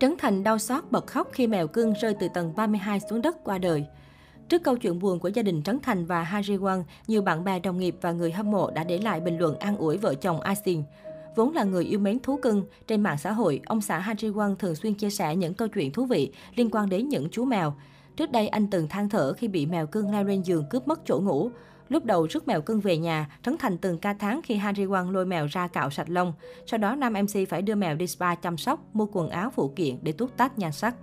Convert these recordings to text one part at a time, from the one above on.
Trấn Thành đau xót bật khóc khi mèo cưng rơi từ tầng 32 xuống đất qua đời. Trước câu chuyện buồn của gia đình Trấn Thành và Harry Won, nhiều bạn bè, đồng nghiệp và người hâm mộ đã để lại bình luận an ủi vợ chồng Asin. Vốn là người yêu mến thú cưng, trên mạng xã hội, ông xã Harry Won thường xuyên chia sẻ những câu chuyện thú vị liên quan đến những chú mèo. Trước đây, anh từng than thở khi bị mèo cưng leo lên giường cướp mất chỗ ngủ. Lúc đầu rước mèo cưng về nhà, Trấn Thành từng ca tháng khi Harry Won lôi mèo ra cạo sạch lông. Sau đó, nam MC phải đưa mèo đi spa chăm sóc, mua quần áo phụ kiện để tút tát nhan sắc.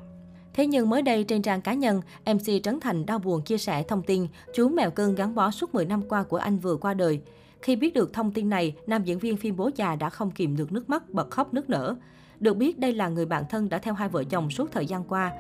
Thế nhưng mới đây trên trang cá nhân, MC Trấn Thành đau buồn chia sẻ thông tin chú mèo cưng gắn bó suốt 10 năm qua của anh vừa qua đời. Khi biết được thông tin này, nam diễn viên phim Bố già đã không kìm được nước mắt bật khóc nức nở. Được biết đây là người bạn thân đã theo hai vợ chồng suốt thời gian qua.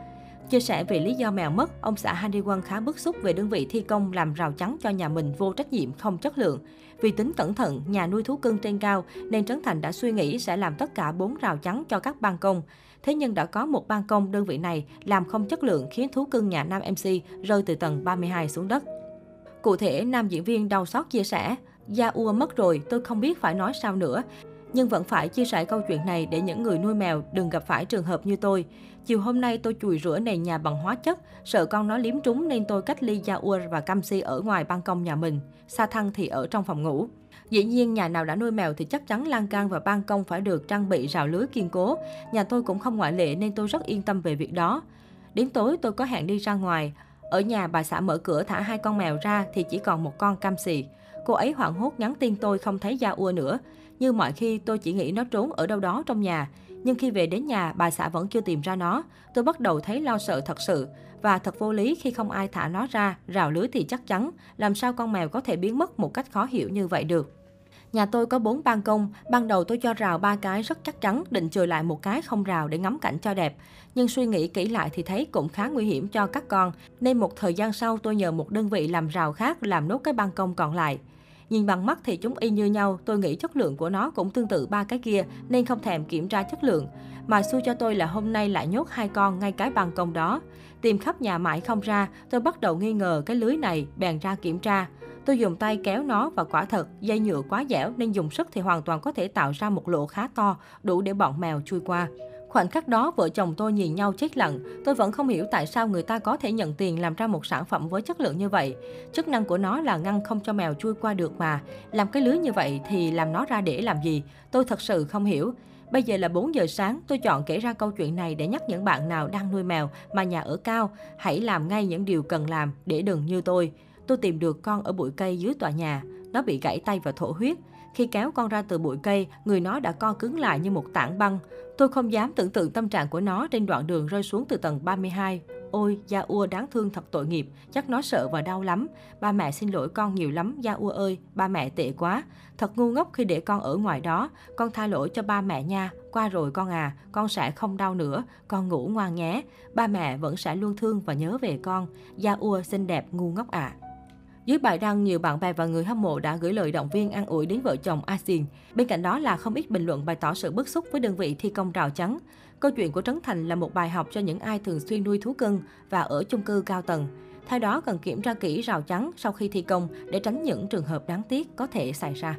Chia sẻ về lý do mèo mất, ông xã Handy Won khá bức xúc về đơn vị thi công làm rào chắn cho nhà mình vô trách nhiệm, không chất lượng. Vì tính cẩn thận, nhà nuôi thú cưng trên cao, nên Trấn Thành đã suy nghĩ sẽ làm tất cả bốn rào chắn cho các ban công. Thế nhưng đã có một ban công đơn vị này làm không chất lượng khiến thú cưng nhà nam MC rơi từ tầng 32 xuống đất. Cụ thể, nam diễn viên đau xót chia sẻ, Da ua mất rồi, tôi không biết phải nói sao nữa nhưng vẫn phải chia sẻ câu chuyện này để những người nuôi mèo đừng gặp phải trường hợp như tôi. Chiều hôm nay tôi chùi rửa nền nhà bằng hóa chất, sợ con nó liếm trúng nên tôi cách ly da ua và canxi ở ngoài ban công nhà mình. Sa thăng thì ở trong phòng ngủ. Dĩ nhiên, nhà nào đã nuôi mèo thì chắc chắn lan can và ban công phải được trang bị rào lưới kiên cố. Nhà tôi cũng không ngoại lệ nên tôi rất yên tâm về việc đó. Đến tối tôi có hẹn đi ra ngoài. Ở nhà bà xã mở cửa thả hai con mèo ra thì chỉ còn một con cam xì. Cô ấy hoảng hốt nhắn tin tôi không thấy da ua nữa. Như mọi khi tôi chỉ nghĩ nó trốn ở đâu đó trong nhà. Nhưng khi về đến nhà, bà xã vẫn chưa tìm ra nó. Tôi bắt đầu thấy lo sợ thật sự. Và thật vô lý khi không ai thả nó ra, rào lưới thì chắc chắn. Làm sao con mèo có thể biến mất một cách khó hiểu như vậy được. Nhà tôi có 4 ban công, ban đầu tôi cho rào ba cái rất chắc chắn, định chừa lại một cái không rào để ngắm cảnh cho đẹp. Nhưng suy nghĩ kỹ lại thì thấy cũng khá nguy hiểm cho các con, nên một thời gian sau tôi nhờ một đơn vị làm rào khác làm nốt cái ban công còn lại. Nhìn bằng mắt thì chúng y như nhau, tôi nghĩ chất lượng của nó cũng tương tự ba cái kia nên không thèm kiểm tra chất lượng. Mà xui cho tôi là hôm nay lại nhốt hai con ngay cái ban công đó. Tìm khắp nhà mãi không ra, tôi bắt đầu nghi ngờ cái lưới này, bèn ra kiểm tra. Tôi dùng tay kéo nó và quả thật, dây nhựa quá dẻo nên dùng sức thì hoàn toàn có thể tạo ra một lỗ khá to, đủ để bọn mèo chui qua. Khoảnh khắc đó, vợ chồng tôi nhìn nhau chết lặng. Tôi vẫn không hiểu tại sao người ta có thể nhận tiền làm ra một sản phẩm với chất lượng như vậy. Chức năng của nó là ngăn không cho mèo chui qua được mà. Làm cái lưới như vậy thì làm nó ra để làm gì? Tôi thật sự không hiểu. Bây giờ là 4 giờ sáng, tôi chọn kể ra câu chuyện này để nhắc những bạn nào đang nuôi mèo mà nhà ở cao, hãy làm ngay những điều cần làm để đừng như tôi. Tôi tìm được con ở bụi cây dưới tòa nhà. Nó bị gãy tay và thổ huyết. Khi kéo con ra từ bụi cây, người nó đã co cứng lại như một tảng băng. Tôi không dám tưởng tượng tâm trạng của nó trên đoạn đường rơi xuống từ tầng 32. Ôi, Gia Ua đáng thương thật tội nghiệp, chắc nó sợ và đau lắm. Ba mẹ xin lỗi con nhiều lắm, Gia Ua ơi, ba mẹ tệ quá. Thật ngu ngốc khi để con ở ngoài đó, con tha lỗi cho ba mẹ nha. Qua rồi con à, con sẽ không đau nữa, con ngủ ngoan nhé. Ba mẹ vẫn sẽ luôn thương và nhớ về con. Gia Ua xinh đẹp ngu ngốc ạ. À. Dưới bài đăng, nhiều bạn bè và người hâm mộ đã gửi lời động viên an ủi đến vợ chồng Asin. Bên cạnh đó là không ít bình luận bày tỏ sự bức xúc với đơn vị thi công rào chắn. Câu chuyện của Trấn Thành là một bài học cho những ai thường xuyên nuôi thú cưng và ở chung cư cao tầng. Theo đó, cần kiểm tra kỹ rào chắn sau khi thi công để tránh những trường hợp đáng tiếc có thể xảy ra.